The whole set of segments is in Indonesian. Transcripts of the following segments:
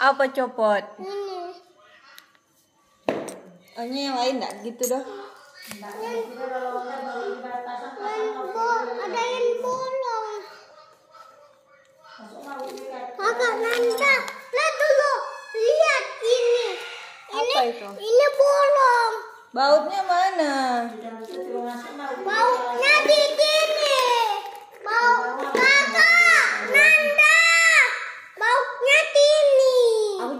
Apa copot? Ini. Oh, ini yang lain enggak gitu bo- ada yang bolong. Kakak Nanda, lihat dulu. Lihat ini. Ini, Apa itu? ini bolong. Bautnya mana? Baunya di sini. Bau kakak Nanda. Baunya sini.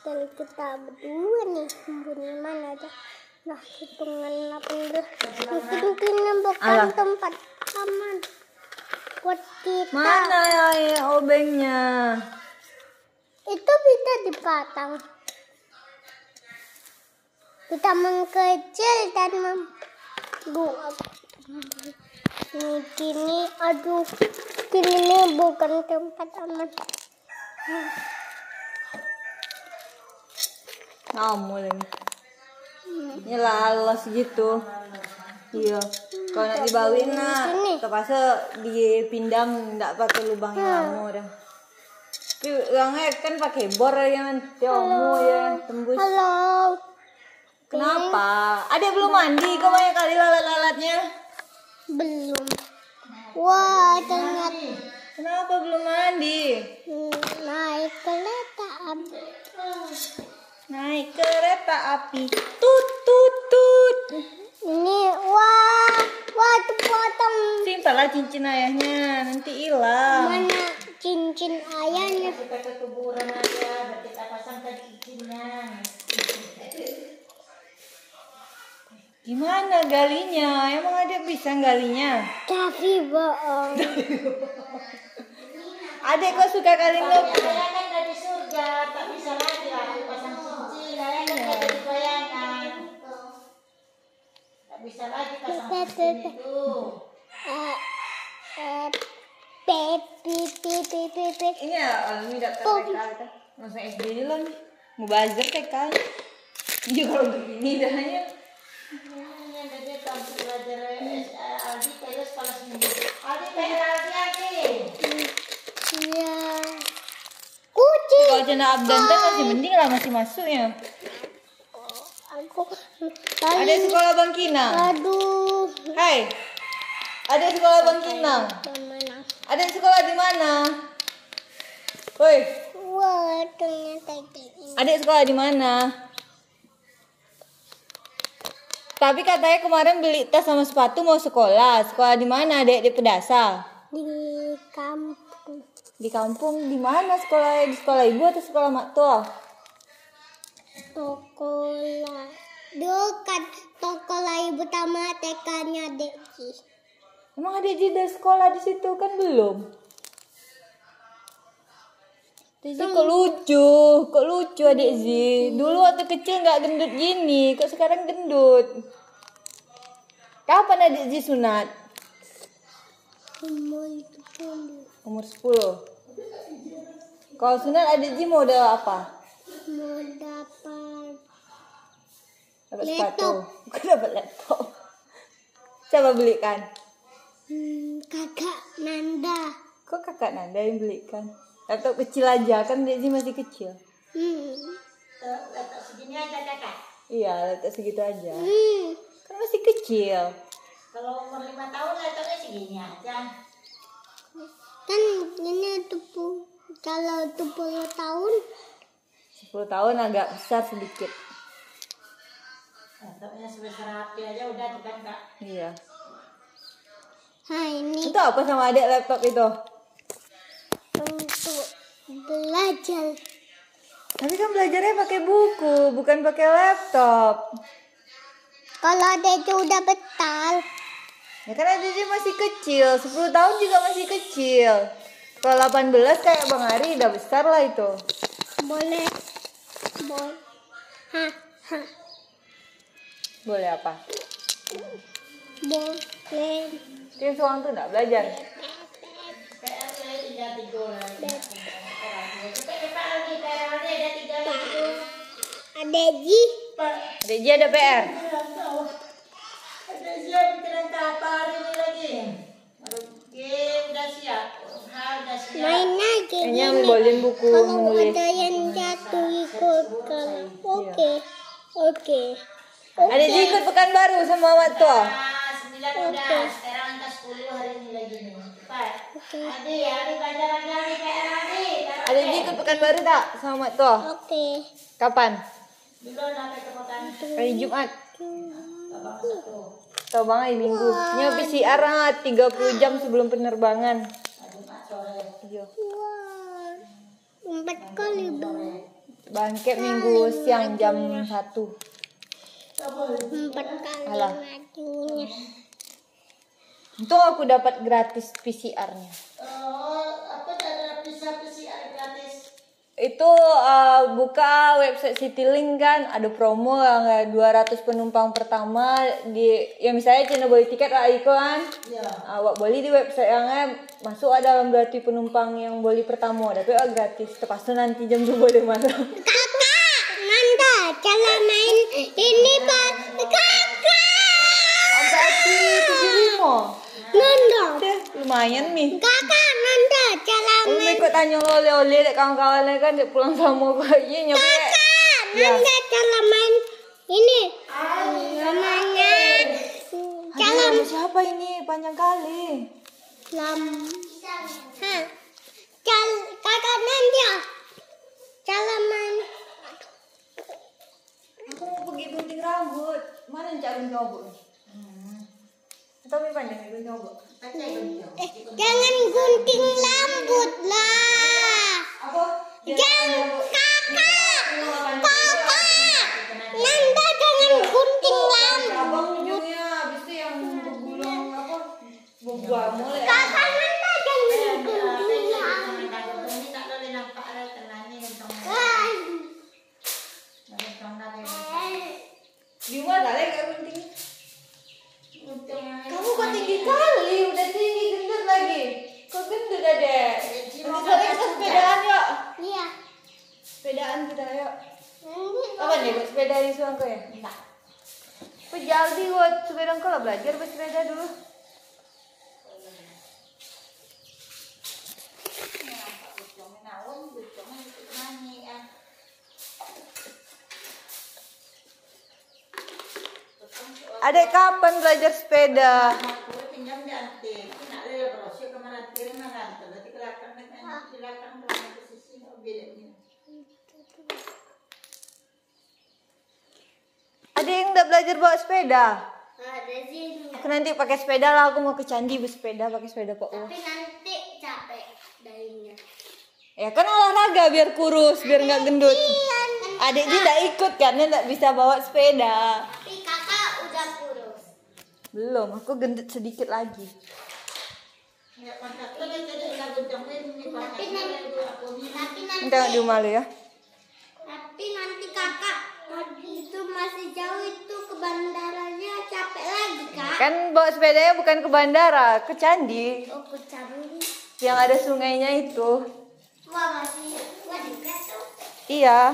dan kita berdua nih kumpulnya mana aja. Nah, hitungan 18. Mungkin ini bukan Alah. tempat aman buat kita. Mana ya obengnya? Itu bisa dipasang. Kita mengkecil dan membuat. Ini kini, aduh, kini ini bukan tempat aman. Kamu lagi. Ini lalos gitu. Iya. Kalau nak dibawin nak, terpaksa dipindam ndak pakai lubang yang lama dah. Tapi orangnya kan pakai bor ya nanti omu ya tembus. Halo. Kenapa? Adek belum mandi, kok banyak kali lalat-lalatnya. Belum. Wah, ternyata Kenapa belum mandi? hmm, naik kereta. Naik kereta api. Tut tut tut. Ini wah, wah potong Simpanlah cincin ayahnya, nanti hilang. mana cincin ayahnya. kita ke kuburan aja biar kita pasangkan cincinnya Gimana galinya? Emang adek bisa galinya? Tapi bohong. Adek kok suka kali saya kan dari surga tak bisa lagi aku kan bayangan tak bisa lagi pasang pet. Ini ya, Almi daftar TK kita. Langsung SD dulu lah nih. Mau buzzer TK. Iya kalau begini. Hmm, dari kampus belajar eh, Aldi terus kelas minggu Aldi pengen Aldi Iya. Kucing. Kalau cina abdan masih mending lah masih masuknya. Aku Ada sekolah Bang Kinang. Aduh. Hai. Ada sekolah Bang Kinang. Ada sekolah di mana? Woi, Wah, ternyata ini. adik sekolah di mana? Tapi katanya kemarin beli tas sama sepatu mau sekolah. Sekolah di mana, Dek? Di Pedasa. Di kampung. Di kampung di mana sekolah? Di sekolah ibu atau sekolah mak tua? Toko lah. Dekat toko lain pertama TK-nya Deki. Emang adik Ji udah sekolah di situ kan belum? Ji kok lucu, kok lucu adik Zi. Dulu waktu kecil nggak gendut gini, kok sekarang gendut. Kapan adik Zi sunat? Umur itu dulu. Umur 10. Kalau sunat adik Ji mau udah apa? Dapat Laptop. sepatu. Kok dapat laptop? Coba belikan. hmm, kakak Nanda. Kok kakak Nanda yang belikan? Laptop kecil aja, kan Zi masih kecil. Hmm. Letak segini aja kakak Iya, laptop segitu aja. Hmm. Kan masih kecil. kalau umur lima tahun letaknya segini aja Kan ini tubuh kalau 70 tahun 10 tahun agak besar sedikit. Letaknya sebesar api aja udah bukan kak Iya. Nah ini Itu apa sama adik laptop itu? untuk belajar Tapi kan belajarnya pakai buku, bukan pakai laptop. Kalau ada itu udah betal Ya kan adik dia masih kecil, 10 tahun juga masih kecil. Kalau 18 kayak Bang Ari udah besar lah itu. boleh boleh hah hah Boleh apa? Boleh. Tim Suang tuh nggak belajar. Ada tiga lagi. Ada Ji. Ji ada PR. ada siap pikiran hari ini lagi? Oke, udah siap. Udah siap. Main lagi gini. ambilin buku Kalau menulis. ada yang jatuh ikut kalau oke. Oke. Adek Ji ikut pekan baru sama Mak Tua. Ah, sembilan udah. Sekarang angka sepuluh hari ini lagi nih. Cepat. Adi, Adi belajar lagi Adi PR Adi. Adek Ji ikut pekan baru tak sama Mak Tua? Oke. Kapan? Dulu sampai ke pekan. Hari Jumat. Satu. Tahu bang hari Minggu. Nya PCR ah, 30 jam sebelum penerbangan. Iya. Empat kali bu. Bangkit Minggu siang jam 1. Empat kali Alah. majunya. Untung aku dapat gratis PCR-nya. Oh, apa ada bisa PCR gratis? Itu uh, buka website Citylink kan ada promo yang eh, 200 penumpang pertama di ya misalnya Cina beli tiket lah Iko kan. Iya. Awak beli di website yang eh, masuk ada dalam berarti penumpang yang beli pertama tapi ah, gratis. Tu nanti jam 2 boleh malam. Nanda, cara main ini pak. Kakak, Berarti 75. Nanda. Deh, lumayan nih. Kakak, Nanda, Lu main. ikut tanya oleh-oleh dek kawan-kawan kan dek pulang sama kau iya nyoba. Kakak, Ya. Nanda, cara main ini. Namanya nama siapa ini panjang kali. lam. Hah. Cal, kakak Nanda. Cara main. Aku mau pergi gunting rambut. Mana yang cak gunting rambut? Hmm. Nih gunting rambut. Baca itu. Eh, jangan gunting rambut lah. Apa? Jangan kakak. Kakak. Nanda jangan gunting rambut. Abang ujungnya habis itu yang bergulung apa? Berbuah mulai. Kakak Nanda jangan gunting rambut. Ini tak boleh nampak ada tenangnya gentong. Wah. Gentong lagi. Di mana lagi kayak gunting? Untung yang Kamu kok tinggi kali, udah tinggi gendut lagi. Kok gendut adek? Nanti sore kita sepedaan yuk. Iya. Sepedaan kita yuk. Nanti Apa nih buat sepeda di suang kau ya? Enggak. Pejaldi buat sepeda kau lah belajar bersepeda dulu. Adek kapan belajar sepeda pinjam di antik. Nak lele brosur kemarin kirim nanti. Berarti kelakar kan silakan kalau ke sisi bedanya. Ada yang udah belajar bawa sepeda? ada sih. Aku nanti pakai sepeda lah, aku mau ke candi bersepeda pakai sepeda Pak U. Tapi nanti capek darinya. Ya kan olahraga biar kurus, biar nggak gendut. Adek dia nggak ikut karena nggak bisa bawa sepeda. Tapi kakak udah kurus. Belum, aku gendut sedikit lagi. Aku Tapi nanti Tengok di rumah lu ya. Masih jauh itu ke bandaranya capek lagi kak. Kan bawa sepedanya bukan ke bandara, ke candi. Oh ke Cambi. Yang ada sungainya itu. Wah masih wah dekat tuh. Iya.